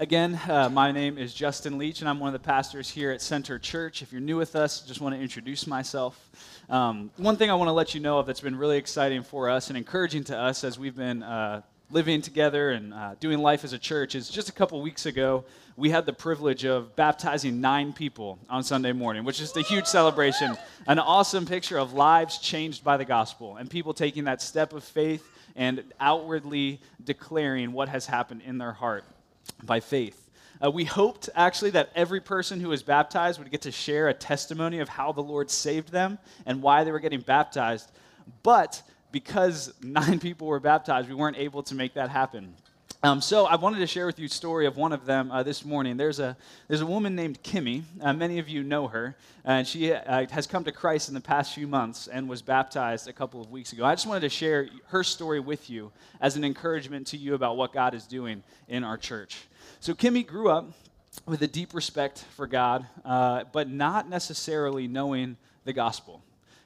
Again, uh, my name is Justin Leach, and I'm one of the pastors here at Center Church. If you're new with us, just want to introduce myself. Um, one thing I want to let you know of that's been really exciting for us and encouraging to us as we've been uh, living together and uh, doing life as a church is just a couple weeks ago, we had the privilege of baptizing nine people on Sunday morning, which is a huge celebration, an awesome picture of lives changed by the gospel and people taking that step of faith and outwardly declaring what has happened in their heart by faith. Uh, we hoped actually that every person who was baptized would get to share a testimony of how the Lord saved them and why they were getting baptized. But because nine people were baptized, we weren't able to make that happen. Um, so I wanted to share with you a story of one of them uh, this morning. There's a there's a woman named Kimmy. Uh, many of you know her, and she uh, has come to Christ in the past few months and was baptized a couple of weeks ago. I just wanted to share her story with you as an encouragement to you about what God is doing in our church. So Kimmy grew up with a deep respect for God, uh, but not necessarily knowing the gospel.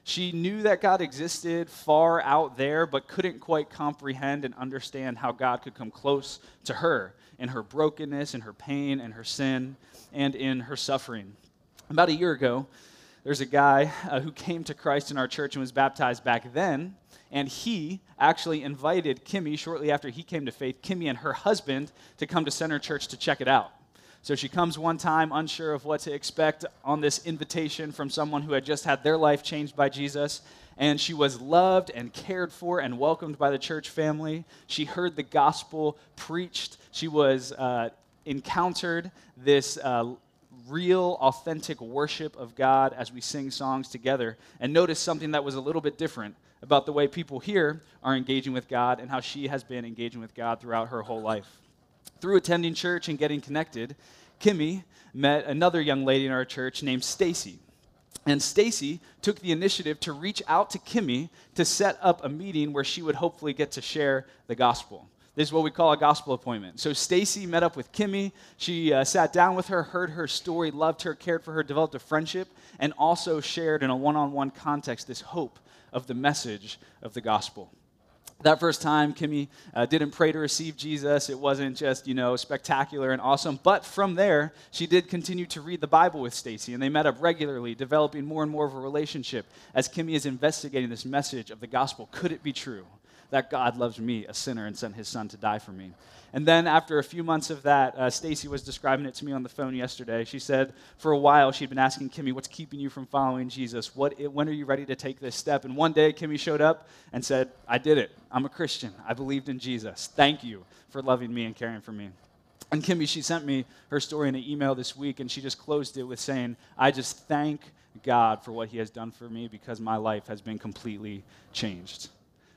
She knew that God existed far out there, but couldn't quite comprehend and understand how God could come close to her in her brokenness, in her pain, and her sin, and in her suffering. About a year ago, there's a guy uh, who came to Christ in our church and was baptized back then. And he actually invited Kimmy, shortly after he came to faith, Kimmy and her husband, to come to Center Church to check it out. So she comes one time, unsure of what to expect on this invitation from someone who had just had their life changed by Jesus. And she was loved and cared for and welcomed by the church family. She heard the gospel preached. She was uh, encountered this uh, real, authentic worship of God as we sing songs together. And noticed something that was a little bit different about the way people here are engaging with God and how she has been engaging with God throughout her whole life. Through attending church and getting connected, Kimmy met another young lady in our church named Stacy. And Stacy took the initiative to reach out to Kimmy to set up a meeting where she would hopefully get to share the gospel. This is what we call a gospel appointment. So Stacy met up with Kimmy. She uh, sat down with her, heard her story, loved her, cared for her, developed a friendship, and also shared in a one-on-one context this hope of the message of the gospel. That first time, Kimmy uh, didn't pray to receive Jesus. It wasn't just, you know, spectacular and awesome. But from there, she did continue to read the Bible with Stacy, and they met up regularly, developing more and more of a relationship as Kimmy is investigating this message of the gospel. Could it be true? That God loves me, a sinner, and sent his son to die for me. And then after a few months of that, uh, Stacy was describing it to me on the phone yesterday. She said for a while she'd been asking Kimmy, what's keeping you from following Jesus? What, when are you ready to take this step? And one day Kimmy showed up and said, I did it. I'm a Christian. I believed in Jesus. Thank you for loving me and caring for me. And Kimmy, she sent me her story in an email this week, and she just closed it with saying, I just thank God for what he has done for me because my life has been completely changed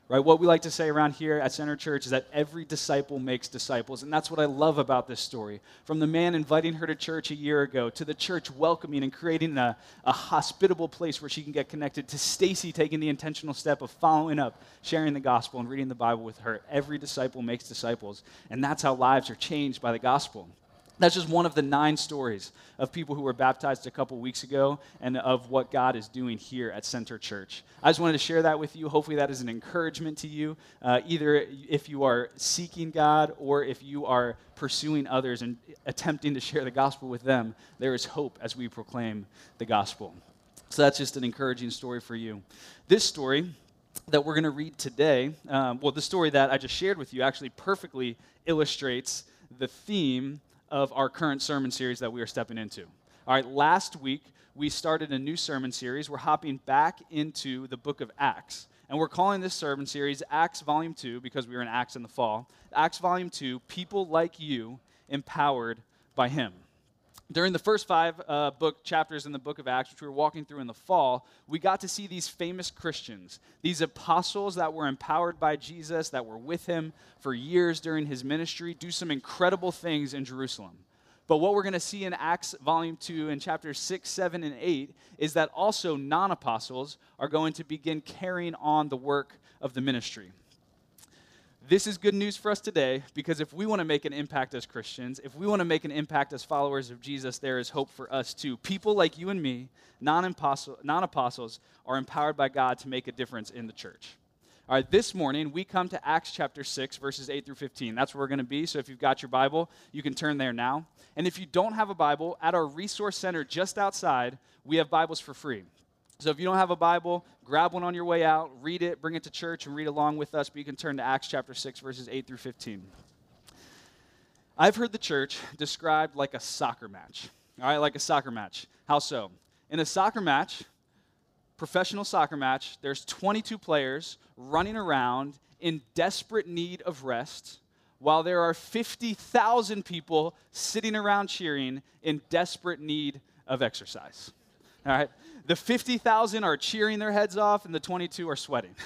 right? What we like to say around here at Center Church is that every disciple makes disciples. And that's what I love about this story. From the man inviting her to church a year ago, to the church welcoming and creating a, a hospitable place where she can get connected, to Stacy taking the intentional step of following up, sharing the gospel, and reading the Bible with her. Every disciple makes disciples. And that's how lives are changed by the gospel. That's just one of the nine stories of people who were baptized a couple weeks ago and of what God is doing here at Center Church. I just wanted to share that with you. Hopefully, that is an encouragement to you, uh, either if you are seeking God or if you are pursuing others and attempting to share the gospel with them. There is hope as we proclaim the gospel. So, that's just an encouraging story for you. This story that we're going to read today, um, well, the story that I just shared with you actually perfectly illustrates the theme of our current sermon series that we are stepping into. All right, last week we started a new sermon series. We're hopping back into the book of Acts. And we're calling this sermon series Acts Volume 2 because we were in Acts in the fall. Acts Volume 2 People Like You Empowered by Him. During the first five uh, book chapters in the book of Acts, which we were walking through in the fall, we got to see these famous Christians, these apostles that were empowered by Jesus, that were with him for years during his ministry, do some incredible things in Jerusalem. But what we're going to see in Acts volume 2 in chapters 6, 7, and 8 is that also non apostles are going to begin carrying on the work of the ministry. This is good news for us today because if we want to make an impact as Christians, if we want to make an impact as followers of Jesus, there is hope for us too. People like you and me, non apostles, are empowered by God to make a difference in the church. All right, this morning we come to Acts chapter 6, verses 8 through 15. That's where we're going to be. So if you've got your Bible, you can turn there now. And if you don't have a Bible, at our resource center just outside, we have Bibles for free. So if you don't have a Bible, grab one on your way out, read it, bring it to church, and read along with us. But you can turn to Acts chapter 6, verses 8 through 15. I've heard the church described like a soccer match. All right, like a soccer match. How so? In a soccer match, professional soccer match, there's 22 players running around in desperate need of rest, while there are 50,000 people sitting around cheering in desperate need of exercise. All right? The 50,000 are cheering their heads off, and the 22 are sweating.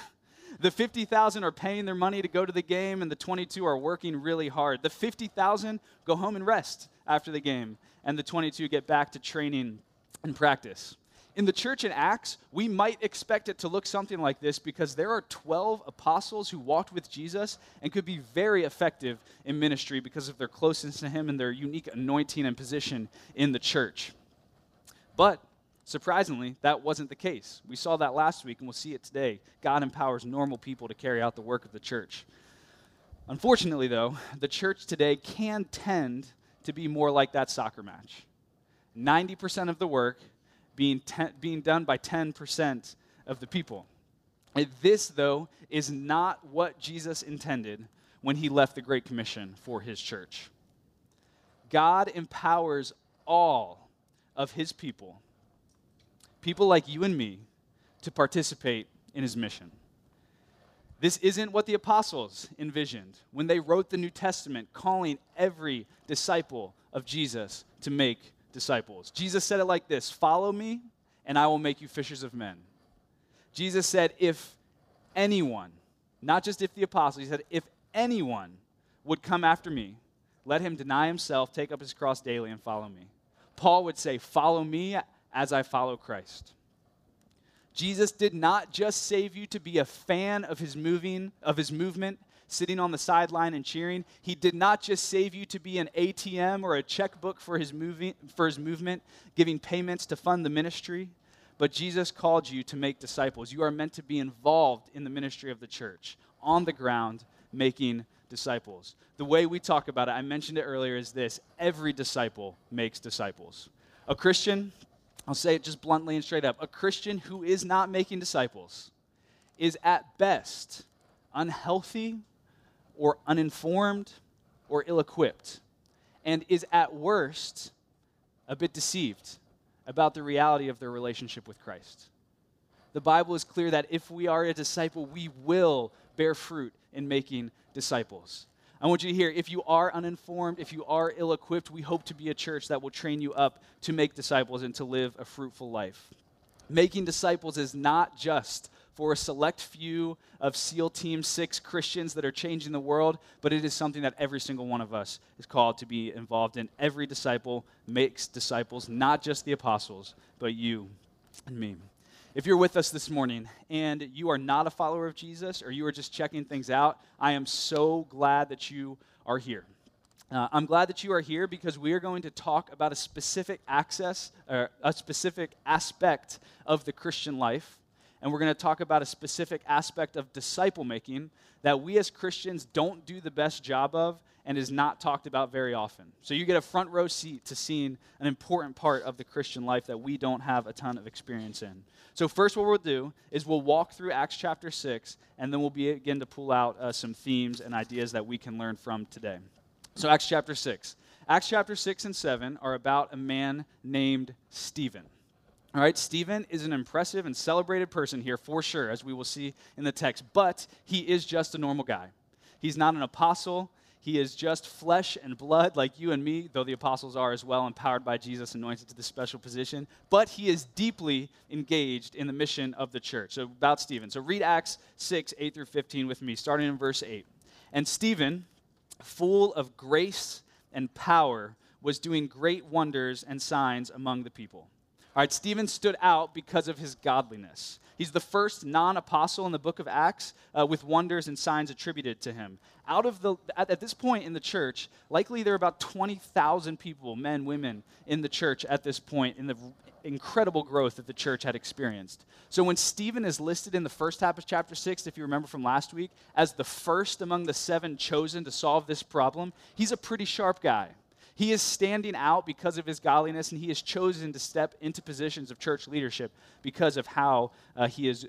The 50,000 are paying their money to go to the game, and the 22 are working really hard. The 50,000 go home and rest after the game, and the 22 get back to training and practice. In the church in Acts, we might expect it to look something like this because there are 12 apostles who walked with Jesus and could be very effective in ministry because of their closeness to him and their unique anointing and position in the church. But surprisingly, that wasn't the case. We saw that last week and we'll see it today. God empowers normal people to carry out the work of the church. Unfortunately, though, the church today can tend to be more like that soccer match. 90% of the work being, ten, being done by 10% of the people. This, though, is not what Jesus intended when he left the Great Commission for his church. God empowers all of his people, people like you and me, to participate in his mission. This isn't what the apostles envisioned when they wrote the New Testament, calling every disciple of Jesus to make disciples. Jesus said it like this Follow me, and I will make you fishers of men. Jesus said, If anyone, not just if the apostles, he said, If anyone would come after me, let him deny himself, take up his cross daily, and follow me. Paul would say, Follow me as I follow Christ. Jesus did not just save you to be a fan of his moving of his movement sitting on the sideline and cheering. He did not just save you to be an ATM or a checkbook for his, moving, for his movement, giving payments to fund the ministry, but Jesus called you to make disciples. You are meant to be involved in the ministry of the church, on the ground, making disciples. The way we talk about it, I mentioned it earlier, is this every disciple makes disciples. A Christian, I'll say it just bluntly and straight up a Christian who is not making disciples is at best unhealthy or uninformed or ill equipped, and is at worst a bit deceived about the reality of their relationship with Christ. The Bible is clear that if we are a disciple, we will bear fruit in making disciples. I want you to hear if you are uninformed, if you are ill equipped, we hope to be a church that will train you up to make disciples and to live a fruitful life. Making disciples is not just for a select few of SEAL Team 6 Christians that are changing the world, but it is something that every single one of us is called to be involved in. Every disciple makes disciples, not just the apostles, but you and me. If you're with us this morning and you are not a follower of Jesus or you are just checking things out, I am so glad that you are here. Uh, I'm glad that you are here because we are going to talk about a specific access, or a specific aspect of the Christian life and we're going to talk about a specific aspect of disciple making that we as Christians don't do the best job of and is not talked about very often. So you get a front row seat to seeing an important part of the Christian life that we don't have a ton of experience in. So, first, what we'll do is we'll walk through Acts chapter 6, and then we'll begin to pull out uh, some themes and ideas that we can learn from today. So, Acts chapter 6. Acts chapter 6 and 7 are about a man named Stephen. All right, Stephen is an impressive and celebrated person here for sure, as we will see in the text, but he is just a normal guy. He's not an apostle. He is just flesh and blood like you and me, though the apostles are as well, empowered by Jesus, anointed to this special position. But he is deeply engaged in the mission of the church. So, about Stephen. So, read Acts 6, 8 through 15 with me, starting in verse 8. And Stephen, full of grace and power, was doing great wonders and signs among the people. All right, Stephen stood out because of his godliness. He's the first non apostle in the book of Acts uh, with wonders and signs attributed to him. Out of the, at, at this point in the church, likely there are about 20,000 people, men, women, in the church at this point in the incredible growth that the church had experienced. So when Stephen is listed in the first half of chapter 6, if you remember from last week, as the first among the seven chosen to solve this problem, he's a pretty sharp guy. He is standing out because of his godliness, and he is chosen to step into positions of church leadership because of how uh, he is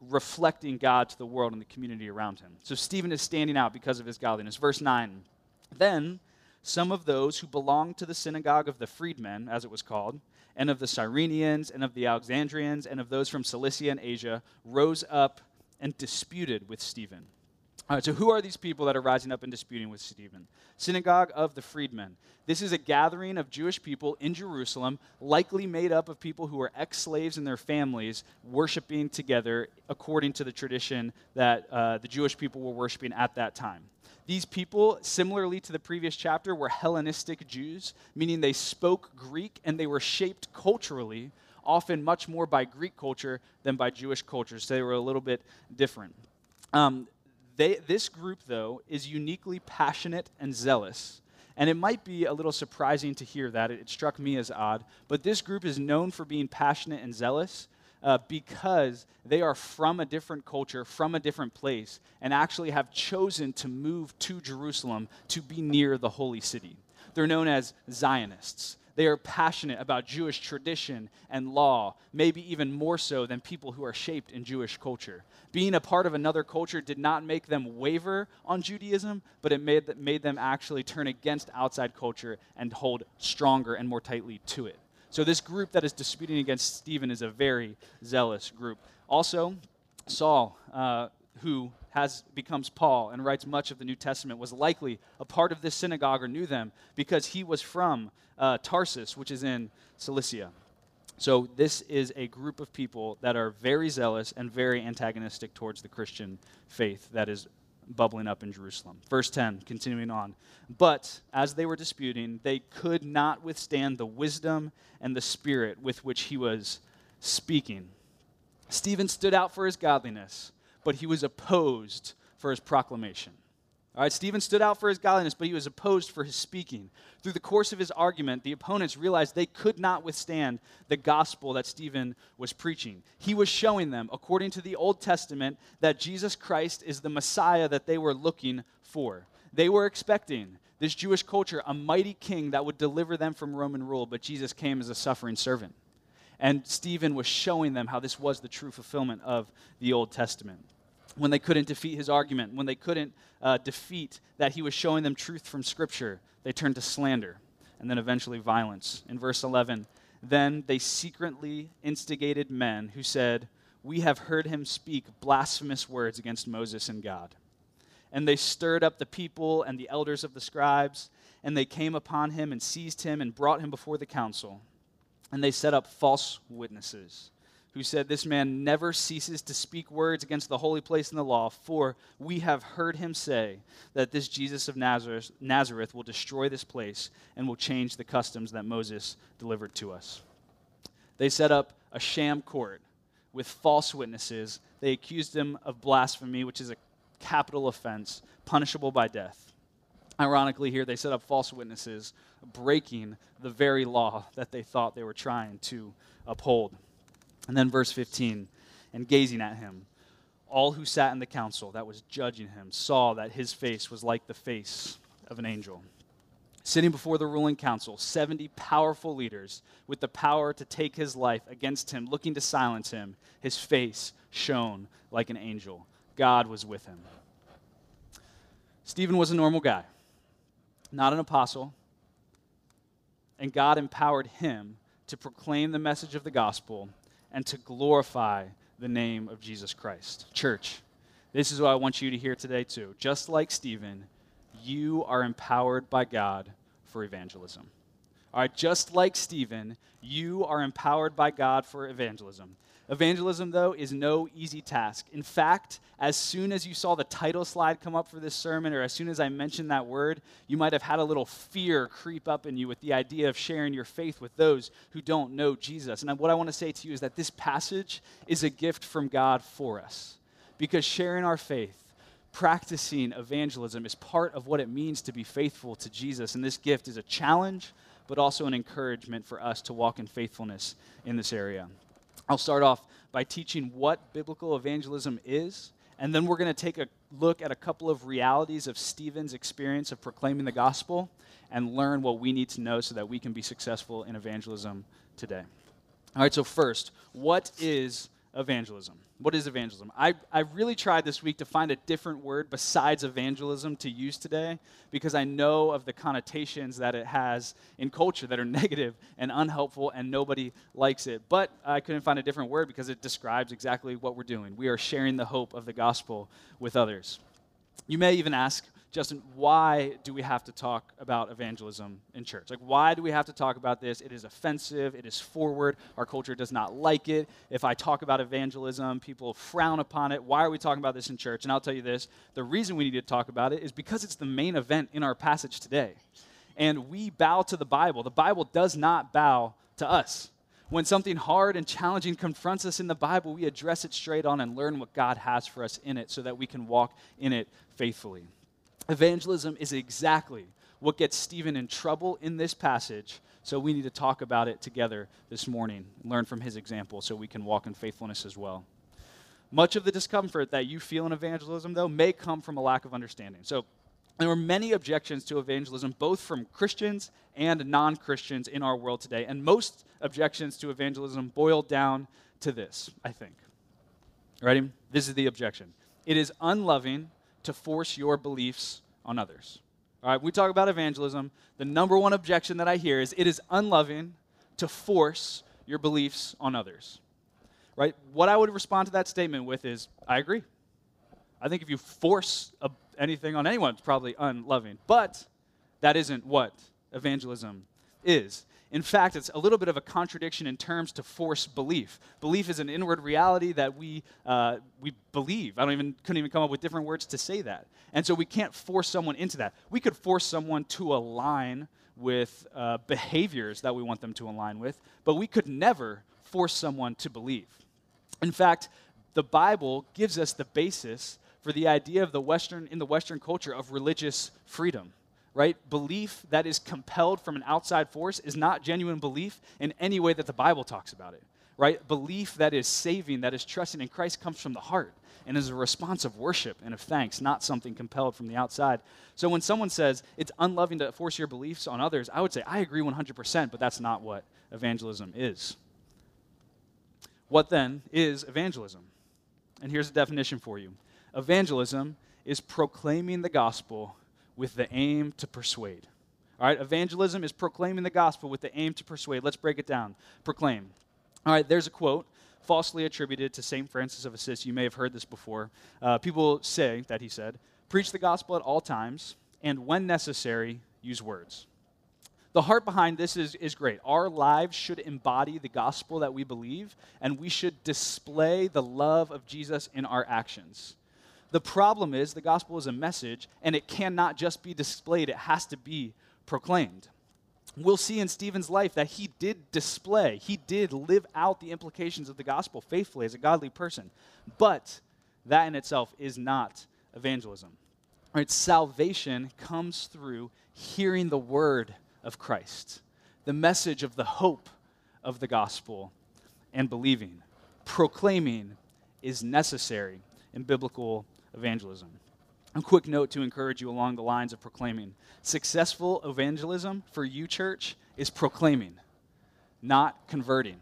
reflecting God to the world and the community around him. So Stephen is standing out because of his godliness. Verse 9 Then some of those who belonged to the synagogue of the freedmen, as it was called, and of the Cyrenians, and of the Alexandrians, and of those from Cilicia and Asia, rose up and disputed with Stephen. So who are these people that are rising up and disputing with Stephen? Synagogue of the Freedmen. This is a gathering of Jewish people in Jerusalem, likely made up of people who are ex slaves and their families, worshiping together according to the tradition that uh, the Jewish people were worshiping at that time. These people, similarly to the previous chapter, were Hellenistic Jews, meaning they spoke Greek and they were shaped culturally, often much more by Greek culture than by Jewish culture. So they were a little bit different. Um, they, this group, though, is uniquely passionate and zealous. And it might be a little surprising to hear that. It, it struck me as odd. But this group is known for being passionate and zealous uh, because they are from a different culture, from a different place, and actually have chosen to move to Jerusalem to be near the holy city. They're known as Zionists. They are passionate about Jewish tradition and law, maybe even more so than people who are shaped in Jewish culture. Being a part of another culture did not make them waver on Judaism, but it made, made them actually turn against outside culture and hold stronger and more tightly to it. So, this group that is disputing against Stephen is a very zealous group. Also, Saul, uh, who has becomes Paul and writes much of the New Testament, was likely a part of this synagogue or knew them because he was from uh, Tarsus, which is in Cilicia. So this is a group of people that are very zealous and very antagonistic towards the Christian faith that is bubbling up in Jerusalem. Verse 10, continuing on. But as they were disputing, they could not withstand the wisdom and the spirit with which he was speaking. Stephen stood out for his godliness but he was opposed for his proclamation. All right, Stephen stood out for his godliness, but he was opposed for his speaking. Through the course of his argument, the opponents realized they could not withstand the gospel that Stephen was preaching. He was showing them, according to the Old Testament, that Jesus Christ is the Messiah that they were looking for. They were expecting this Jewish culture a mighty king that would deliver them from Roman rule, but Jesus came as a suffering servant. And Stephen was showing them how this was the true fulfillment of the Old Testament when they couldn't defeat his argument, when they couldn't uh, defeat that he was showing them truth from Scripture, they turned to slander and then eventually violence. In verse 11, then they secretly instigated men who said, We have heard him speak blasphemous words against Moses and God. And they stirred up the people and the elders of the scribes, and they came upon him and seized him and brought him before the council. And they set up false witnesses who said, This man never ceases to speak words against the holy place and the law, for we have heard him say that this Jesus of Nazareth, Nazareth will destroy this place and will change the customs that Moses delivered to us. They set up a sham court with false witnesses. They accused him of blasphemy, which is a capital offense, punishable by death. Ironically, here they set up false witnesses, breaking the very law that they thought they were trying to uphold. And then verse 15, and gazing at him, all who sat in the council that was judging him saw that his face was like the face of an angel. Sitting before the ruling council, 70 powerful leaders with the power to take his life against him, looking to silence him, his face shone like an angel. God was with him. Stephen was a normal guy, not an apostle, and God empowered him to proclaim the message of the gospel and to glorify the name of Jesus Christ. Church, this is what I want you to hear today, too. Just like Stephen, you are empowered by God for evangelism. All right, just like Stephen, you are empowered by God for evangelism. Evangelism, though, is no easy task. In fact, as soon as you saw the title slide come up for this sermon, or as soon as I mentioned that word, you might have had a little fear creep up in you with the idea of sharing your faith with those who don't know Jesus. And what I want to say to you is that this passage is a gift from God for us. Because sharing our faith, practicing evangelism, is part of what it means to be faithful to Jesus. And this gift is a challenge, but also an encouragement for us to walk in faithfulness in this area. I'll start off by teaching what biblical evangelism is, and then we're going to take a look at a couple of realities of Stephen's experience of proclaiming the gospel and learn what we need to know so that we can be successful in evangelism today. All right, so first, what is evangelism. What is evangelism? I, I really tried this week to find a different word besides evangelism to use today because I know of the connotations that it has in culture that are negative and unhelpful and nobody likes it. But I couldn't find a different word because it describes exactly what we're doing. We are sharing the hope of the gospel with others. You may even ask, Justin, why do we have to talk about evangelism in church? Like, why do we have to talk about this? It is offensive, it is forward. Our culture does not like it. If I talk about evangelism, people frown upon it. Why are we talking about this in church? And I'll tell you this the reason we need to talk about it is because it's the main event in our passage today. And we bow to the Bible. The Bible does not bow to us. When something hard and challenging confronts us in the Bible, we address it straight on and learn what God has for us in it so that we can walk in it faithfully. Evangelism is exactly what gets Stephen in trouble in this passage. So we need to talk about it together this morning, learn from his example so we can walk in faithfulness as well. Much of the discomfort that you feel in evangelism, though, may come from a lack of understanding. So there are many objections to evangelism, both from Christians and non Christians in our world today. And most objections to evangelism boil down to this, I think. Ready? This is the objection it is unloving to force your beliefs on others. All right, we talk about evangelism. The number one objection that I hear is it is unloving to force your beliefs on others. Right? What I would respond to that statement with is I agree. I think if you force a, anything on anyone, it's probably unloving. But that isn't what evangelism is. In fact, it's a little bit of a contradiction in terms to force belief. Belief is an inward reality that we, uh, we believe. I don't even, couldn't even come up with different words to say that. And so we can't force someone into that. We could force someone to align with uh, behaviors that we want them to align with, but we could never force someone to believe. In fact, the Bible gives us the basis for the idea of the Western, in the Western culture of religious freedom right? Belief that is compelled from an outside force is not genuine belief in any way that the Bible talks about it, right? Belief that is saving, that is trusting in Christ comes from the heart and is a response of worship and of thanks, not something compelled from the outside. So when someone says it's unloving to force your beliefs on others, I would say I agree 100%, but that's not what evangelism is. What then is evangelism? And here's a definition for you evangelism is proclaiming the gospel with the aim to persuade. All right, evangelism is proclaiming the gospel with the aim to persuade. Let's break it down. Proclaim. All right, there's a quote falsely attributed to St. Francis of Assisi. You may have heard this before. Uh, people say that he said, Preach the gospel at all times, and when necessary, use words. The heart behind this is, is great. Our lives should embody the gospel that we believe, and we should display the love of Jesus in our actions. The problem is the gospel is a message, and it cannot just be displayed, it has to be proclaimed. We'll see in Stephen's life that he did display, he did live out the implications of the gospel faithfully as a godly person. But that in itself is not evangelism. Right? Salvation comes through hearing the word of Christ, the message of the hope of the gospel, and believing. Proclaiming is necessary in biblical evangelism. A quick note to encourage you along the lines of proclaiming. Successful evangelism for you, church, is proclaiming, not converting.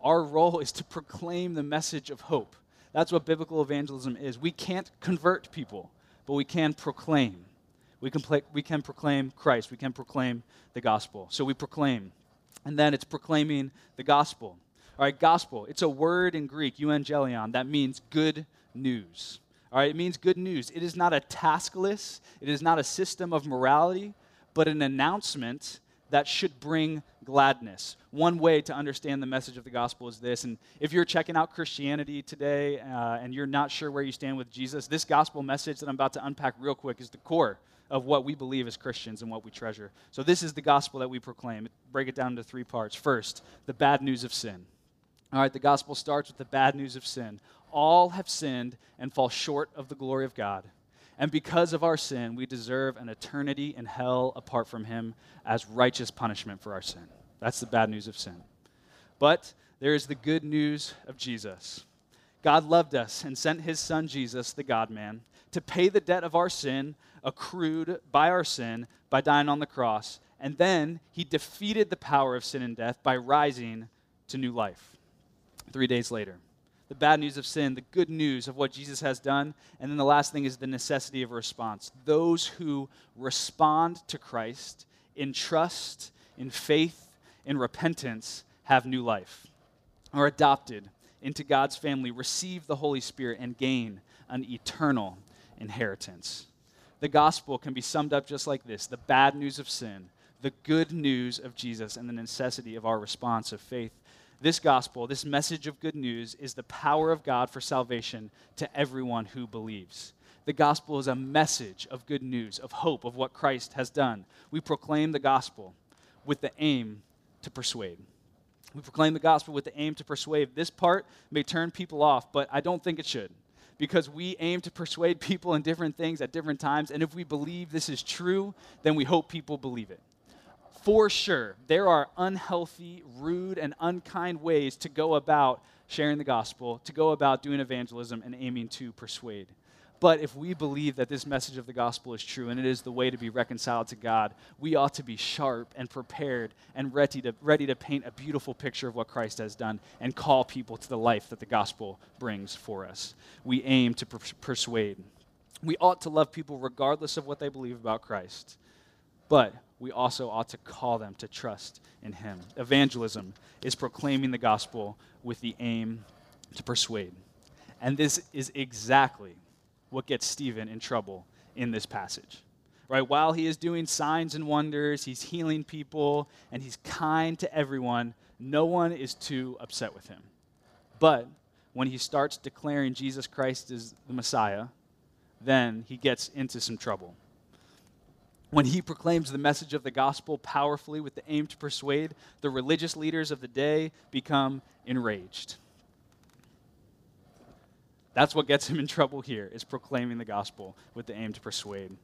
Our role is to proclaim the message of hope. That's what biblical evangelism is. We can't convert people, but we can proclaim. We can, play, we can proclaim Christ. We can proclaim the gospel. So we proclaim. And then it's proclaiming the gospel. All right, gospel. It's a word in Greek, euangelion, that means good news. All right, it means good news. It is not a task list, it is not a system of morality, but an announcement that should bring gladness. One way to understand the message of the gospel is this. And if you're checking out Christianity today uh, and you're not sure where you stand with Jesus, this gospel message that I'm about to unpack real quick is the core of what we believe as Christians and what we treasure. So, this is the gospel that we proclaim. Break it down into three parts. First, the bad news of sin. All right, the gospel starts with the bad news of sin. All have sinned and fall short of the glory of God. And because of our sin, we deserve an eternity in hell apart from Him as righteous punishment for our sin. That's the bad news of sin. But there is the good news of Jesus. God loved us and sent His Son Jesus, the God man, to pay the debt of our sin accrued by our sin by dying on the cross. And then He defeated the power of sin and death by rising to new life three days later the bad news of sin, the good news of what Jesus has done, and then the last thing is the necessity of response. Those who respond to Christ in trust, in faith, in repentance have new life, are adopted into God's family, receive the Holy Spirit, and gain an eternal inheritance. The gospel can be summed up just like this the bad news of sin, the good news of Jesus, and the necessity of our response of faith this gospel, this message of good news, is the power of God for salvation to everyone who believes. The gospel is a message of good news, of hope, of what Christ has done. We proclaim the gospel with the aim to persuade. We proclaim the gospel with the aim to persuade. This part may turn people off, but I don't think it should because we aim to persuade people in different things at different times. And if we believe this is true, then we hope people believe it for sure, there are unhealthy, rude, and unkind ways to go about sharing the gospel, to go about doing evangelism and aiming to persuade. But if we believe that this message of the gospel is true and it is the way to be reconciled to God, we ought to be sharp and prepared and ready to, ready to paint a beautiful picture of what Christ has done and call people to the life that the gospel brings for us. We aim to per- persuade. We ought to love people regardless of what they believe about Christ. But we also ought to call them to trust in Him. Evangelism is proclaiming the gospel with the aim to persuade. And this is exactly what gets Stephen in trouble in this passage. Right? While he is doing signs and wonders, he's healing people, and he's kind to everyone, no one is too upset with him. But when he starts declaring Jesus Christ is the Messiah, then he gets into some trouble when he proclaims the message of the gospel powerfully with the aim to persuade, the religious leaders of the day become enraged. That's what gets him in trouble here, is proclaiming the gospel with the aim to persuade.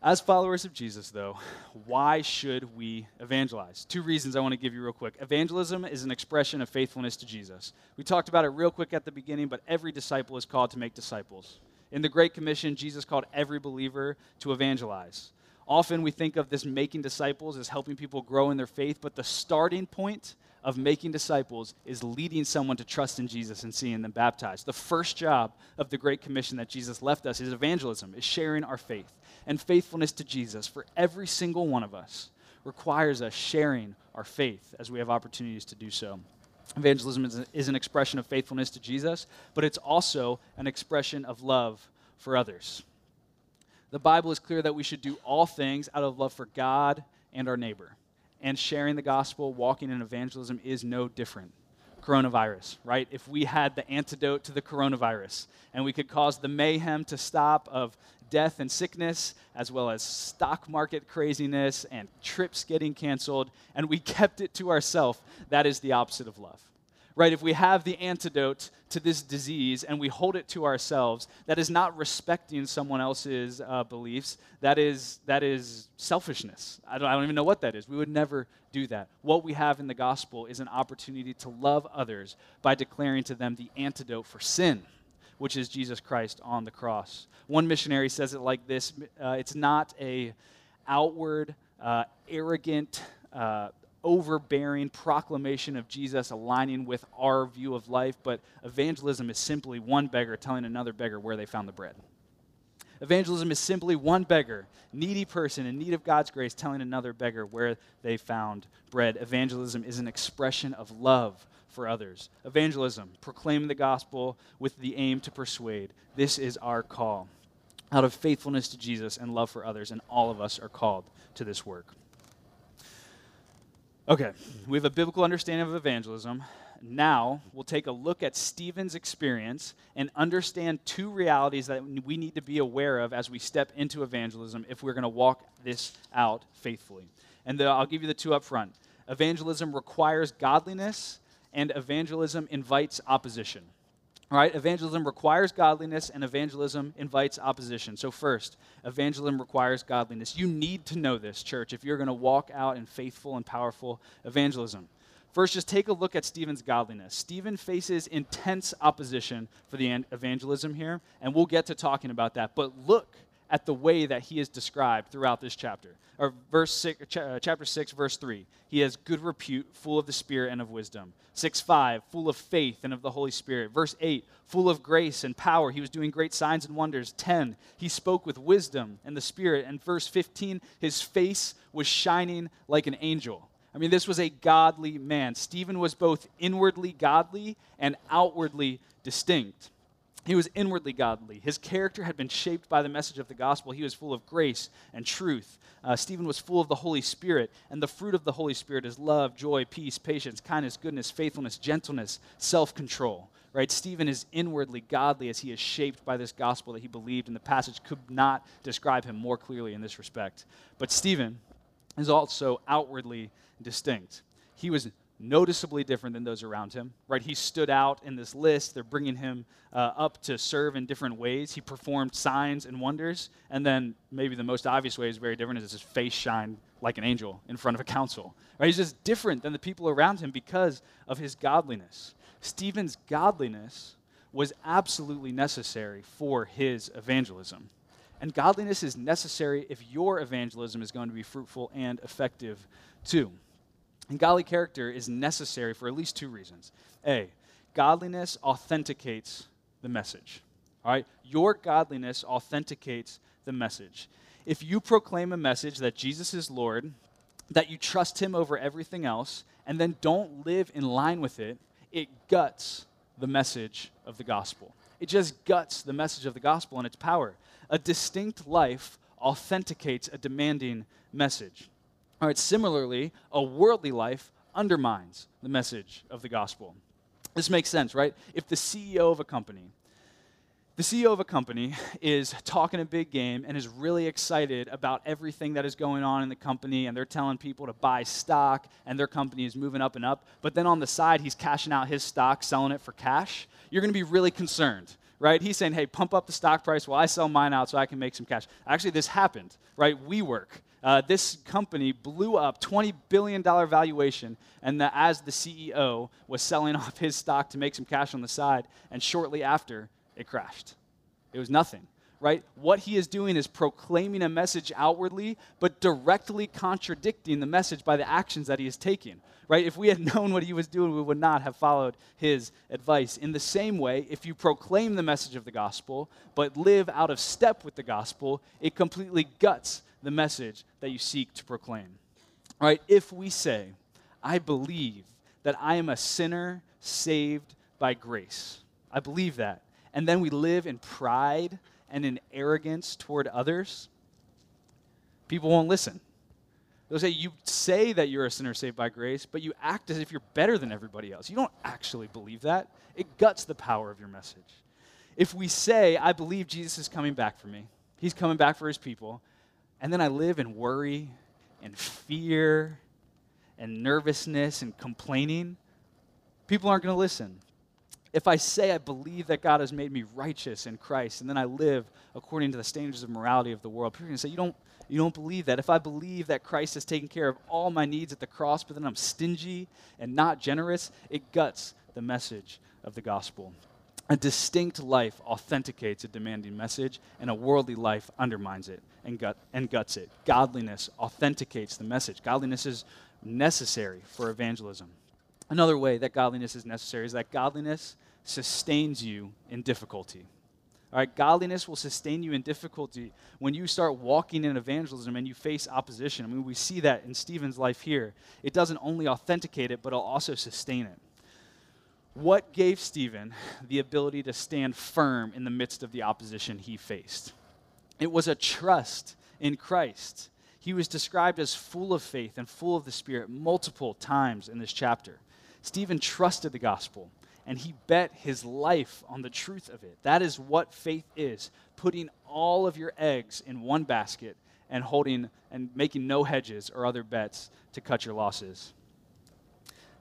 As followers of Jesus, though, why should we evangelize? Two reasons I want to give you real quick. Evangelism is an expression of faithfulness to Jesus. We talked about it real quick at the beginning, but every disciple is called to make disciples. In the Great Commission, Jesus called every believer to evangelize. Often we think of this making disciples as helping people grow in their faith, but the starting point of making disciples is leading someone to trust in Jesus and seeing them baptized. The first job of the Great Commission that Jesus left us is evangelism, is sharing our faith. And faithfulness to Jesus for every single one of us requires us sharing our faith as we have opportunities to do so. Evangelism is, is an expression of faithfulness to Jesus, but it's also an expression of love for others. The Bible is clear that we should do all things out of love for God and our neighbor. And sharing the gospel, walking in evangelism is no different. Coronavirus, right? If we had the antidote to the coronavirus and we could cause the mayhem to stop of death and sickness, as well as stock market craziness and trips getting canceled, and we kept it to ourselves, that is the opposite of love. Right? If we have the antidote to this disease and we hold it to ourselves, that is not respecting someone else's uh, beliefs. That is, that is selfishness. I don't, I don't even know what that is. We would never do that. What we have in the gospel is an opportunity to love others by declaring to them the antidote for sin which is Jesus Christ on the cross. One missionary says it like this uh, it's not a outward, uh, arrogant, uh, overbearing proclamation of Jesus aligning with our view of life, but evangelism is simply one beggar telling another beggar where they found the bread. Evangelism is simply one beggar, needy person in need of God's grace, telling another beggar where they found bread. Evangelism is an expression of love for others. Evangelism, proclaim the gospel with the aim to persuade. This is our call. Out of faithfulness to Jesus and love for others, and all of us are called to this work. Okay, we have a biblical understanding of evangelism. Now we'll take a look at Stephen's experience and understand two realities that we need to be aware of as we step into evangelism if we're going to walk this out faithfully. And the, I'll give you the two up front. Evangelism requires godliness, and evangelism invites opposition. All right, evangelism requires godliness and evangelism invites opposition. So, first, evangelism requires godliness. You need to know this, church, if you're going to walk out in faithful and powerful evangelism. First, just take a look at Stephen's godliness. Stephen faces intense opposition for the evangelism here, and we'll get to talking about that. But look at the way that he is described throughout this chapter. Or verse six, uh, chapter 6, verse 3. He has good repute, full of the Spirit and of wisdom. 6 5, full of faith and of the Holy Spirit. Verse 8, full of grace and power. He was doing great signs and wonders. 10, he spoke with wisdom and the Spirit. And verse 15, his face was shining like an angel. I mean, this was a godly man. Stephen was both inwardly godly and outwardly distinct. He was inwardly godly. His character had been shaped by the message of the gospel. He was full of grace and truth. Uh, Stephen was full of the Holy Spirit, and the fruit of the Holy Spirit is love, joy, peace, patience, kindness, goodness, faithfulness, gentleness, self control. Right? Stephen is inwardly godly as he is shaped by this gospel that he believed, and the passage could not describe him more clearly in this respect. But Stephen is also outwardly distinct. He was noticeably different than those around him, right? He stood out in this list. They're bringing him uh, up to serve in different ways. He performed signs and wonders. And then maybe the most obvious way is very different is his face shined like an angel in front of a council, right? He's just different than the people around him because of his godliness. Stephen's godliness was absolutely necessary for his evangelism. And godliness is necessary if your evangelism is going to be fruitful and effective too. And godly character is necessary for at least two reasons. A, godliness authenticates the message. All right? Your godliness authenticates the message. If you proclaim a message that Jesus is Lord, that you trust him over everything else, and then don't live in line with it, it guts the message of the gospel. It just guts the message of the gospel and its power. A distinct life authenticates a demanding message. All right, similarly, a worldly life undermines the message of the gospel. This makes sense, right? If the CEO of a company, the CEO of a company is talking a big game and is really excited about everything that is going on in the company, and they're telling people to buy stock, and their company is moving up and up. But then on the side, he's cashing out his stock, selling it for cash. You're going to be really concerned, right? He's saying, hey, pump up the stock price while I sell mine out so I can make some cash. Actually, this happened, right? WeWork uh, this company blew up, $20 billion valuation, and the, as the CEO was selling off his stock to make some cash on the side, and shortly after, it crashed. It was nothing, right? What he is doing is proclaiming a message outwardly, but directly contradicting the message by the actions that he is taking, right? If we had known what he was doing, we would not have followed his advice. In the same way, if you proclaim the message of the gospel, but live out of step with the gospel, it completely guts the message that you seek to proclaim. All right, if we say, I believe that I am a sinner saved by grace, I believe that, and then we live in pride and in arrogance toward others, people won't listen. They'll say, You say that you're a sinner saved by grace, but you act as if you're better than everybody else. You don't actually believe that. It guts the power of your message. If we say, I believe Jesus is coming back for me, he's coming back for his people, and then I live in worry and fear and nervousness and complaining, people aren't going to listen. If I say I believe that God has made me righteous in Christ, and then I live according to the standards of morality of the world, people are going to say, you don't, you don't believe that. If I believe that Christ has taken care of all my needs at the cross, but then I'm stingy and not generous, it guts the message of the gospel. A distinct life authenticates a demanding message, and a worldly life undermines it and, gut, and guts it. Godliness authenticates the message. Godliness is necessary for evangelism. Another way that godliness is necessary is that godliness sustains you in difficulty. All right, godliness will sustain you in difficulty when you start walking in evangelism and you face opposition. I mean, we see that in Stephen's life here. It doesn't only authenticate it, but it'll also sustain it. What gave Stephen the ability to stand firm in the midst of the opposition he faced? It was a trust in Christ. He was described as full of faith and full of the Spirit multiple times in this chapter. Stephen trusted the gospel and he bet his life on the truth of it. That is what faith is putting all of your eggs in one basket and holding and making no hedges or other bets to cut your losses.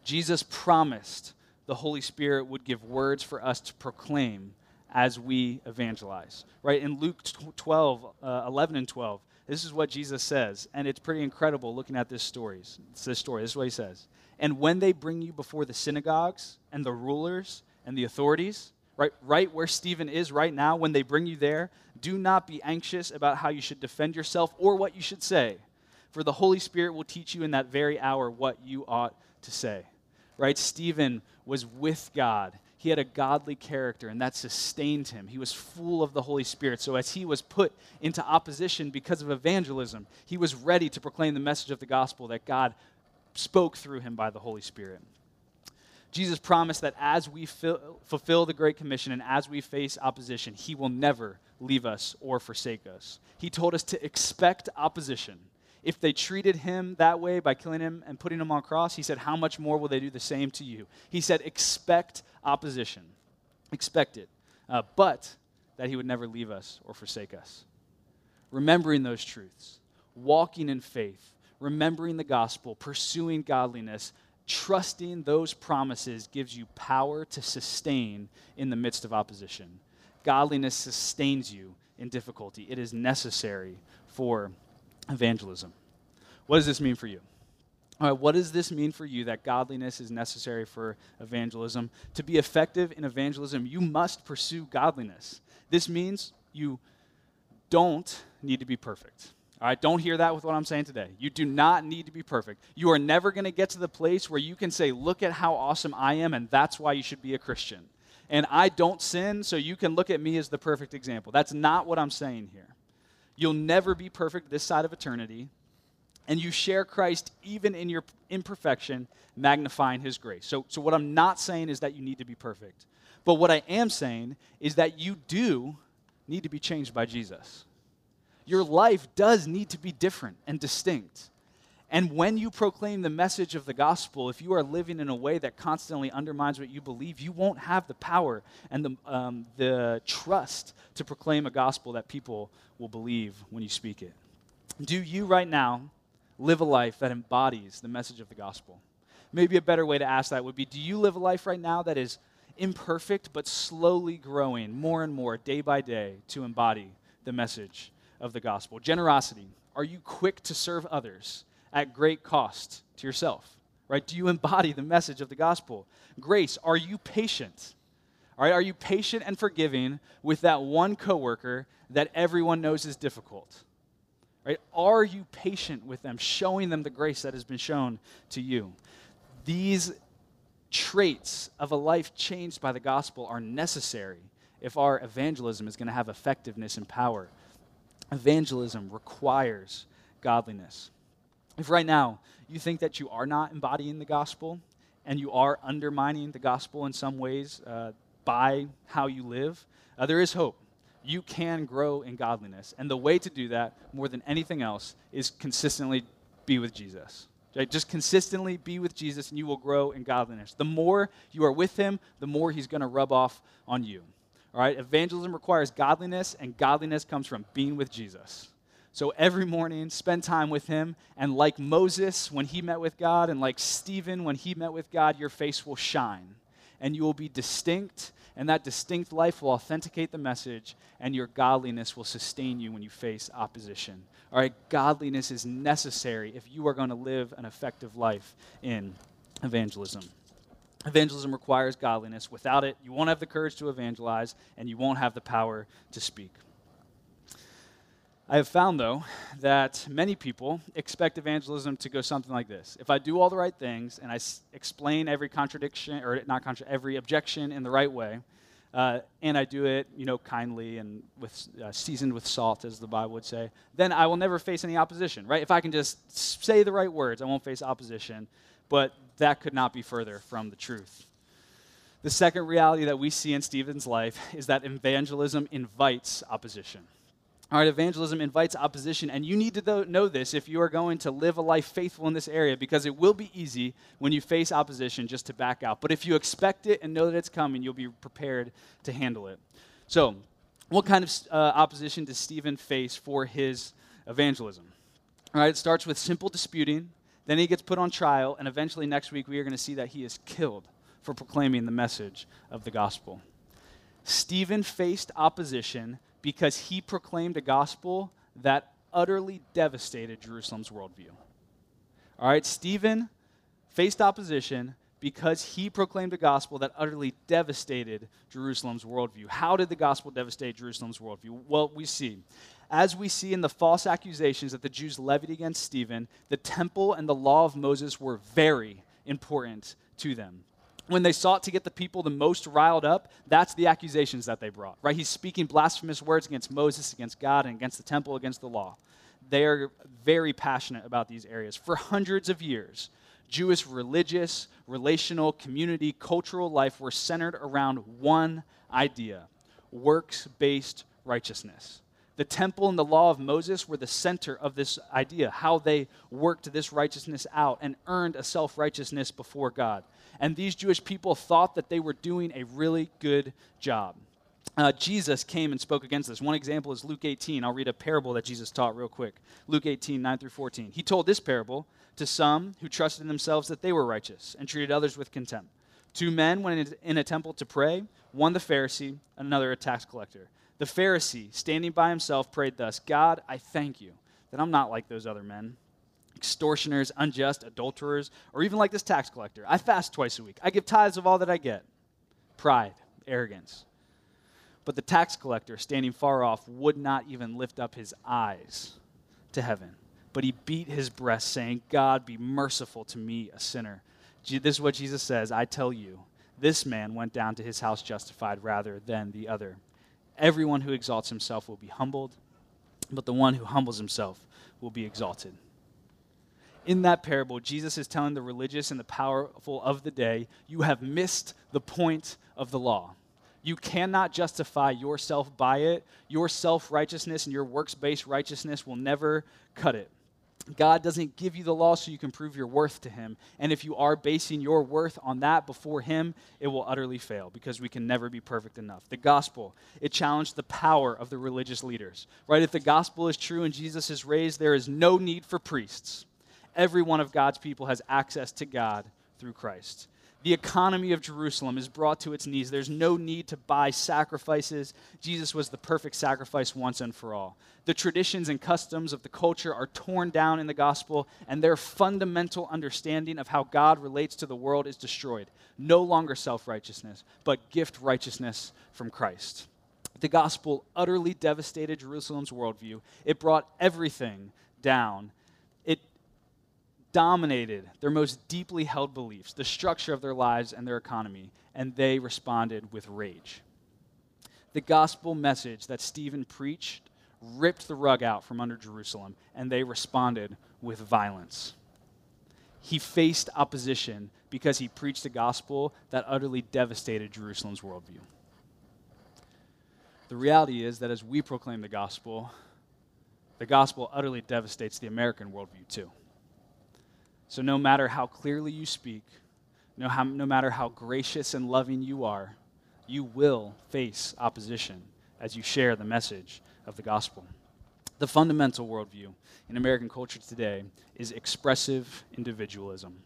Jesus promised the Holy Spirit would give words for us to proclaim as we evangelize. Right? In Luke 12, uh, 11 and 12, this is what Jesus says, and it's pretty incredible looking at this story. It's this story. This is what he says. And when they bring you before the synagogues and the rulers and the authorities, right, right where Stephen is right now, when they bring you there, do not be anxious about how you should defend yourself or what you should say, for the Holy Spirit will teach you in that very hour what you ought to say. Right? Stephen was with God. He had a godly character, and that sustained him. He was full of the Holy Spirit. So, as he was put into opposition because of evangelism, he was ready to proclaim the message of the gospel that God spoke through him by the Holy Spirit. Jesus promised that as we fulfill the Great Commission and as we face opposition, he will never leave us or forsake us. He told us to expect opposition. If they treated him that way by killing him and putting him on a cross, he said, How much more will they do the same to you? He said, Expect opposition. Expect it. Uh, but that he would never leave us or forsake us. Remembering those truths, walking in faith, remembering the gospel, pursuing godliness, trusting those promises gives you power to sustain in the midst of opposition. Godliness sustains you in difficulty. It is necessary for evangelism. What does this mean for you? All right, what does this mean for you that godliness is necessary for evangelism? To be effective in evangelism, you must pursue godliness. This means you don't need to be perfect. All right, don't hear that with what I'm saying today. You do not need to be perfect. You are never going to get to the place where you can say, Look at how awesome I am, and that's why you should be a Christian. And I don't sin, so you can look at me as the perfect example. That's not what I'm saying here. You'll never be perfect this side of eternity, and you share Christ even in your imperfection, magnifying his grace. So, so what I'm not saying is that you need to be perfect. But what I am saying is that you do need to be changed by Jesus your life does need to be different and distinct. And when you proclaim the message of the gospel, if you are living in a way that constantly undermines what you believe, you won't have the power and the, um, the trust to proclaim a gospel that people will believe when you speak it. Do you right now live a life that embodies the message of the gospel? Maybe a better way to ask that would be Do you live a life right now that is imperfect but slowly growing more and more day by day to embody the message of the gospel. Generosity. Are you quick to serve others at great cost to yourself? Right? Do you embody the message of the gospel? Grace. Are you patient? All right, are you patient and forgiving with that one coworker that everyone knows is difficult? Right? Are you patient with them, showing them the grace that has been shown to you? These traits of a life changed by the gospel are necessary if our evangelism is going to have effectiveness and power evangelism requires godliness. If right now you think that you are not embodying the gospel and you are undermining the gospel in some ways uh, by how you live, uh, there is hope. You can grow in godliness. And the way to do that, more than anything else, is consistently be with Jesus. Just consistently be with Jesus and you will grow in godliness. The more you are with him, the more he's going to rub off on you. All right, evangelism requires godliness, and godliness comes from being with Jesus. So every morning, spend time with him. And like Moses when he met with God, and like Stephen when he met with God, your face will shine. And you will be distinct, and that distinct life will authenticate the message, and your godliness will sustain you when you face opposition. All right, godliness is necessary if you are going to live an effective life in evangelism. Evangelism requires godliness. Without it, you won't have the courage to evangelize and you won't have the power to speak. I have found, though, that many people expect evangelism to go something like this. If I do all the right things and I s- explain every contradiction, or not every objection in the right way, uh, and I do it, you know, kindly and with uh, seasoned with salt, as the Bible would say, then I will never face any opposition, right? If I can just say the right words, I won't face opposition. But that could not be further from the truth. The second reality that we see in Stephen's life is that evangelism invites opposition. All right, evangelism invites opposition, and you need to know this if you are going to live a life faithful in this area because it will be easy when you face opposition just to back out. But if you expect it and know that it's coming, you'll be prepared to handle it. So, what kind of uh, opposition does Stephen face for his evangelism? All right, it starts with simple disputing, then he gets put on trial, and eventually next week we are going to see that he is killed for proclaiming the message of the gospel. Stephen faced opposition because he proclaimed a gospel that utterly devastated Jerusalem's worldview. All right, Stephen faced opposition because he proclaimed a gospel that utterly devastated Jerusalem's worldview. How did the gospel devastate Jerusalem's worldview? Well, we see. As we see in the false accusations that the Jews levied against Stephen, the temple and the law of Moses were very important to them when they sought to get the people the most riled up, that's the accusations that they brought, right? He's speaking blasphemous words against Moses, against God, and against the temple, against the law. They are very passionate about these areas. For hundreds of years, Jewish religious, relational, community, cultural life were centered around one idea works based righteousness. The temple and the law of Moses were the center of this idea, how they worked this righteousness out and earned a self righteousness before God. And these Jewish people thought that they were doing a really good job. Uh, Jesus came and spoke against this. One example is Luke 18. I'll read a parable that Jesus taught real quick. Luke 18, 9 through 14. He told this parable to some who trusted in themselves that they were righteous and treated others with contempt. Two men went in a temple to pray, one the Pharisee, another a tax collector. The Pharisee, standing by himself, prayed thus God, I thank you that I'm not like those other men, extortioners, unjust, adulterers, or even like this tax collector. I fast twice a week. I give tithes of all that I get. Pride, arrogance. But the tax collector, standing far off, would not even lift up his eyes to heaven. But he beat his breast, saying, God, be merciful to me, a sinner. This is what Jesus says I tell you, this man went down to his house justified rather than the other. Everyone who exalts himself will be humbled, but the one who humbles himself will be exalted. In that parable, Jesus is telling the religious and the powerful of the day, you have missed the point of the law. You cannot justify yourself by it. Your self righteousness and your works based righteousness will never cut it. God doesn't give you the law so you can prove your worth to Him. And if you are basing your worth on that before Him, it will utterly fail because we can never be perfect enough. The gospel, it challenged the power of the religious leaders, right? If the gospel is true and Jesus is raised, there is no need for priests. Every one of God's people has access to God through Christ the economy of Jerusalem is brought to its knees. There's no need to buy sacrifices. Jesus was the perfect sacrifice once and for all. The traditions and customs of the culture are torn down in the gospel, and their fundamental understanding of how God relates to the world is destroyed. No longer self righteousness, but gift righteousness from Christ. The gospel utterly devastated Jerusalem's worldview. It brought everything down dominated their most deeply held beliefs, the structure of their lives and their economy, and they responded with rage. The gospel message that Stephen preached ripped the rug out from under Jerusalem, and they responded with violence. He faced opposition because he preached a gospel that utterly devastated Jerusalem's worldview. The reality is that as we proclaim the gospel, the gospel utterly devastates the American worldview too. So, no matter how clearly you speak, no, how, no matter how gracious and loving you are, you will face opposition as you share the message of the gospel. The fundamental worldview in American culture today is expressive individualism.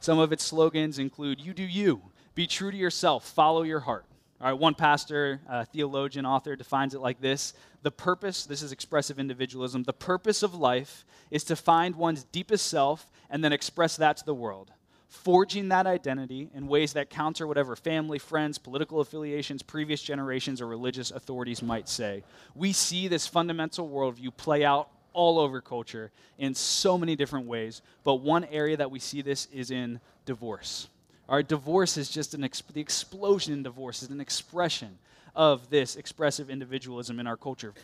Some of its slogans include You do you, be true to yourself, follow your heart. All right, one pastor, theologian, author defines it like this The purpose, this is expressive individualism, the purpose of life is to find one's deepest self and then express that to the world, forging that identity in ways that counter whatever family, friends, political affiliations, previous generations, or religious authorities might say. We see this fundamental worldview play out all over culture in so many different ways, but one area that we see this is in divorce. Our divorce is just an the explosion in divorce is an expression of this expressive individualism in our culture.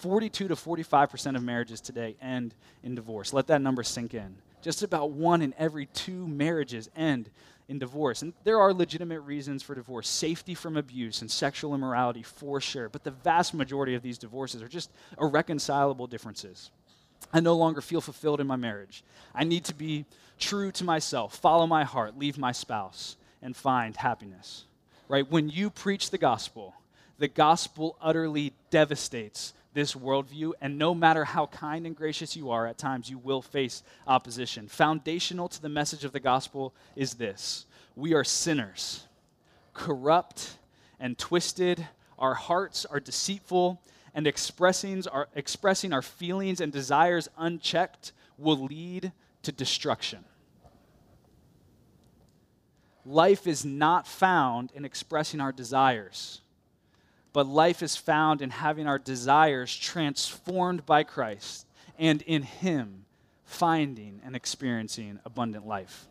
42 to 45% of marriages today end in divorce. Let that number sink in. Just about one in every two marriages end in divorce. And there are legitimate reasons for divorce safety from abuse and sexual immorality, for sure. But the vast majority of these divorces are just irreconcilable differences. I no longer feel fulfilled in my marriage. I need to be true to myself, follow my heart, leave my spouse, and find happiness. Right? When you preach the gospel, the gospel utterly devastates this worldview, and no matter how kind and gracious you are, at times you will face opposition. Foundational to the message of the gospel is this we are sinners, corrupt and twisted. Our hearts are deceitful, and expressing our, expressing our feelings and desires unchecked will lead to destruction. Life is not found in expressing our desires but life is found in having our desires transformed by Christ and in Him finding and experiencing abundant life.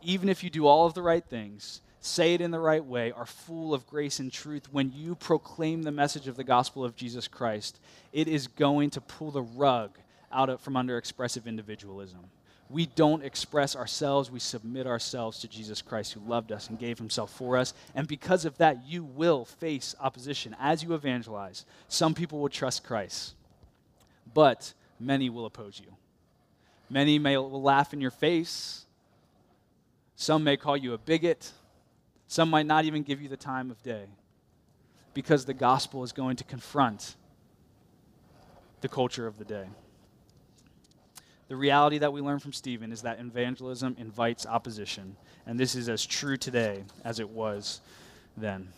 Even if you do all of the right things, say it in the right way, are full of grace and truth, when you proclaim the message of the gospel of Jesus Christ, it is going to pull the rug out from under expressive individualism we don't express ourselves, we submit ourselves to Jesus Christ who loved us and gave himself for us. And because of that, you will face opposition as you evangelize. Some people will trust Christ, but many will oppose you. Many may will laugh in your face. Some may call you a bigot. Some might not even give you the time of day because the gospel is going to confront the culture of the day. The reality that we learn from Stephen is that evangelism invites opposition, and this is as true today as it was then.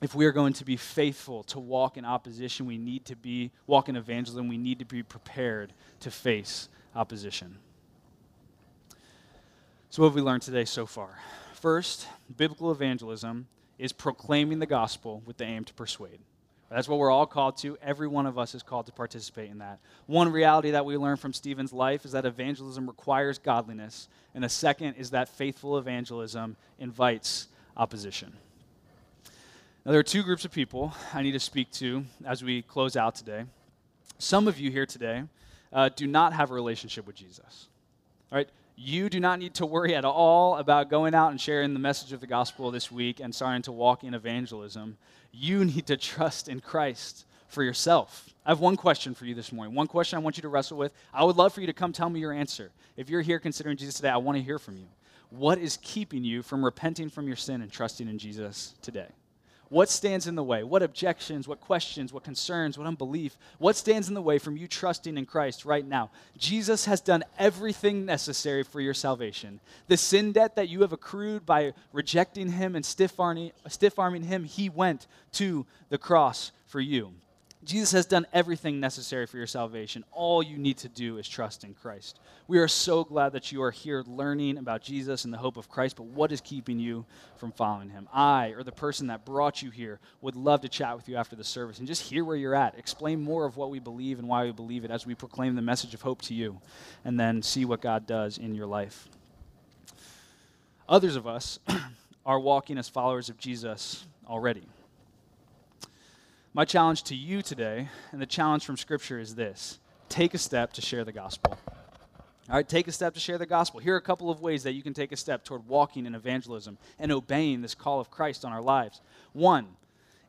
If we are going to be faithful to walk in opposition, we need to be walk in evangelism, we need to be prepared to face opposition. So what have we learned today so far? First, biblical evangelism is proclaiming the gospel with the aim to persuade. That's what we're all called to. Every one of us is called to participate in that. One reality that we learn from Stephen's life is that evangelism requires godliness, and the second is that faithful evangelism invites opposition. Now, there are two groups of people I need to speak to as we close out today. Some of you here today uh, do not have a relationship with Jesus. All right? You do not need to worry at all about going out and sharing the message of the gospel this week and starting to walk in evangelism. You need to trust in Christ for yourself. I have one question for you this morning. One question I want you to wrestle with. I would love for you to come tell me your answer. If you're here considering Jesus today, I want to hear from you. What is keeping you from repenting from your sin and trusting in Jesus today? What stands in the way? What objections, what questions, what concerns, what unbelief? What stands in the way from you trusting in Christ right now? Jesus has done everything necessary for your salvation. The sin debt that you have accrued by rejecting Him and stiff arming Him, He went to the cross for you. Jesus has done everything necessary for your salvation. All you need to do is trust in Christ. We are so glad that you are here learning about Jesus and the hope of Christ, but what is keeping you from following him? I, or the person that brought you here, would love to chat with you after the service and just hear where you're at. Explain more of what we believe and why we believe it as we proclaim the message of hope to you, and then see what God does in your life. Others of us are walking as followers of Jesus already. My challenge to you today, and the challenge from Scripture, is this take a step to share the gospel. All right, take a step to share the gospel. Here are a couple of ways that you can take a step toward walking in evangelism and obeying this call of Christ on our lives. One,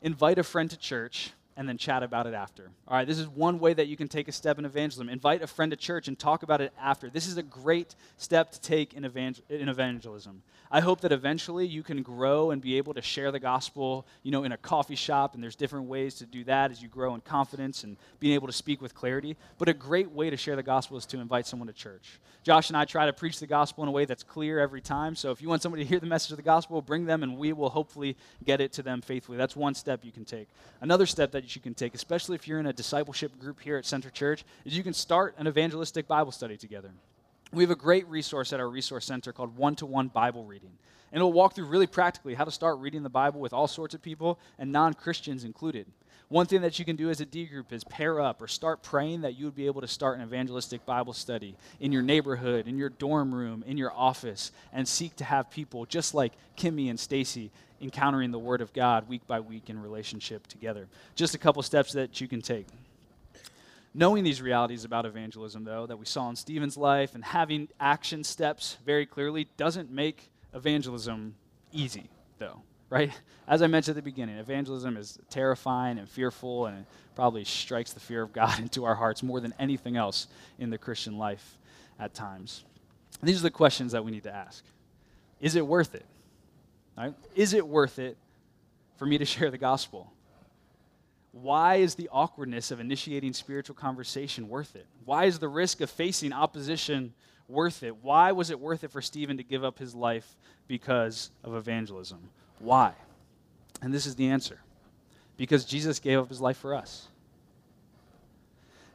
invite a friend to church and then chat about it after. All right, this is one way that you can take a step in evangelism. Invite a friend to church and talk about it after. This is a great step to take in, evangel- in evangelism. I hope that eventually you can grow and be able to share the gospel, you know, in a coffee shop, and there's different ways to do that as you grow in confidence and being able to speak with clarity. But a great way to share the gospel is to invite someone to church. Josh and I try to preach the gospel in a way that's clear every time. So if you want somebody to hear the message of the gospel, bring them, and we will hopefully get it to them faithfully. That's one step you can take. Another step that you can take, especially if you're in a discipleship group here at Center Church, is you can start an evangelistic Bible study together. We have a great resource at our resource center called One to One Bible Reading. And it'll walk through really practically how to start reading the Bible with all sorts of people and non Christians included. One thing that you can do as a D group is pair up or start praying that you would be able to start an evangelistic Bible study in your neighborhood, in your dorm room, in your office, and seek to have people just like Kimmy and Stacy encountering the Word of God week by week in relationship together. Just a couple steps that you can take. Knowing these realities about evangelism, though, that we saw in Stephen's life and having action steps very clearly doesn't make evangelism easy, though, right? As I mentioned at the beginning, evangelism is terrifying and fearful, and it probably strikes the fear of God into our hearts more than anything else in the Christian life at times. These are the questions that we need to ask Is it worth it? Right? Is it worth it for me to share the gospel? Why is the awkwardness of initiating spiritual conversation worth it? Why is the risk of facing opposition worth it? Why was it worth it for Stephen to give up his life because of evangelism? Why? And this is the answer because Jesus gave up his life for us.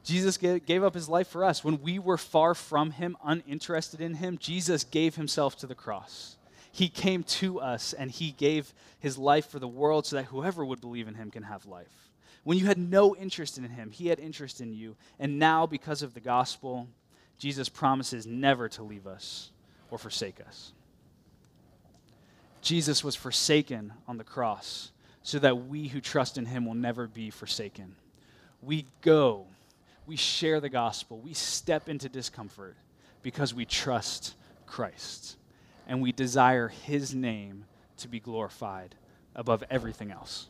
Jesus gave up his life for us. When we were far from him, uninterested in him, Jesus gave himself to the cross. He came to us and he gave his life for the world so that whoever would believe in him can have life. When you had no interest in him, he had interest in you. And now, because of the gospel, Jesus promises never to leave us or forsake us. Jesus was forsaken on the cross so that we who trust in him will never be forsaken. We go, we share the gospel, we step into discomfort because we trust Christ and we desire his name to be glorified above everything else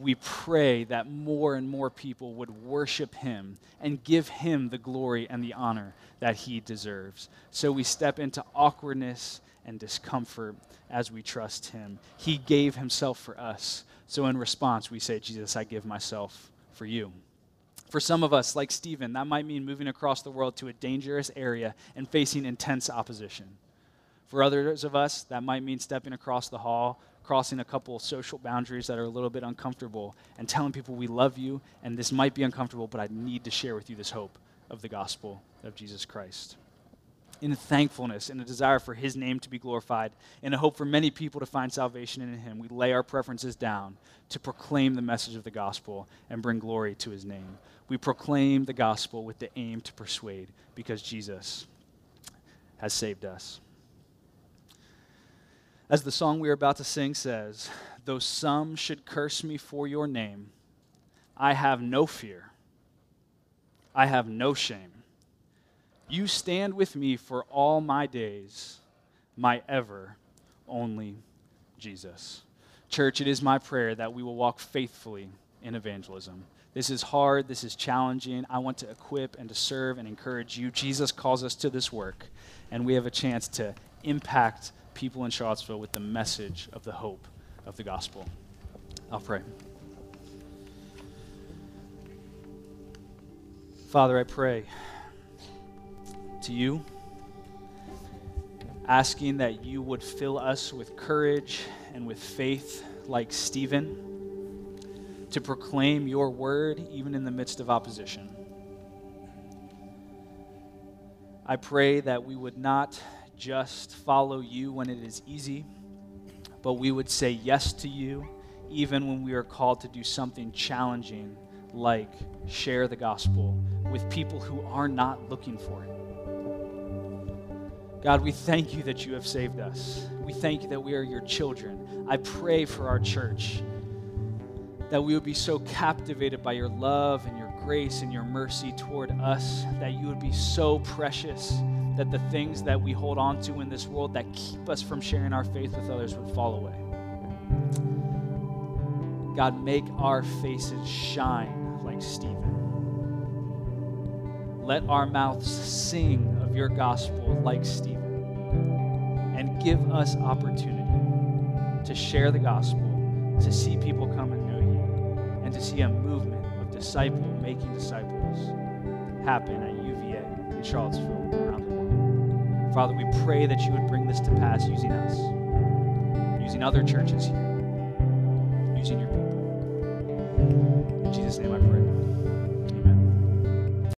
we pray that more and more people would worship him and give him the glory and the honor that he deserves. So we step into awkwardness and discomfort as we trust him. He gave himself for us. So in response, we say, Jesus, I give myself for you. For some of us, like Stephen, that might mean moving across the world to a dangerous area and facing intense opposition. For others of us, that might mean stepping across the hall crossing a couple social boundaries that are a little bit uncomfortable and telling people we love you and this might be uncomfortable, but I need to share with you this hope of the gospel of Jesus Christ. In thankfulness, in a desire for his name to be glorified, in a hope for many people to find salvation in him, we lay our preferences down to proclaim the message of the gospel and bring glory to his name. We proclaim the gospel with the aim to persuade because Jesus has saved us. As the song we are about to sing says, though some should curse me for your name, I have no fear. I have no shame. You stand with me for all my days, my ever only Jesus. Church, it is my prayer that we will walk faithfully in evangelism. This is hard, this is challenging. I want to equip and to serve and encourage you. Jesus calls us to this work, and we have a chance to impact people in Charlottesville with the message of the hope of the gospel. I'll pray. Father, I pray to you, asking that you would fill us with courage and with faith like Stephen to proclaim your word even in the midst of opposition. I pray that we would not just follow you when it is easy, but we would say yes to you even when we are called to do something challenging like share the gospel with people who are not looking for it. God, we thank you that you have saved us. We thank you that we are your children. I pray for our church that we would be so captivated by your love and your grace and your mercy toward us that you would be so precious that the things that we hold on to in this world that keep us from sharing our faith with others would fall away. God, make our faces shine like Stephen. Let our mouths sing of your gospel like Stephen. And give us opportunity to share the gospel, to see people come and know you, and to see a movement of disciple making disciples happen at UVA in Charlottesville. Father, we pray that you would bring this to pass using us, using other churches here, using your people. In Jesus' name I pray.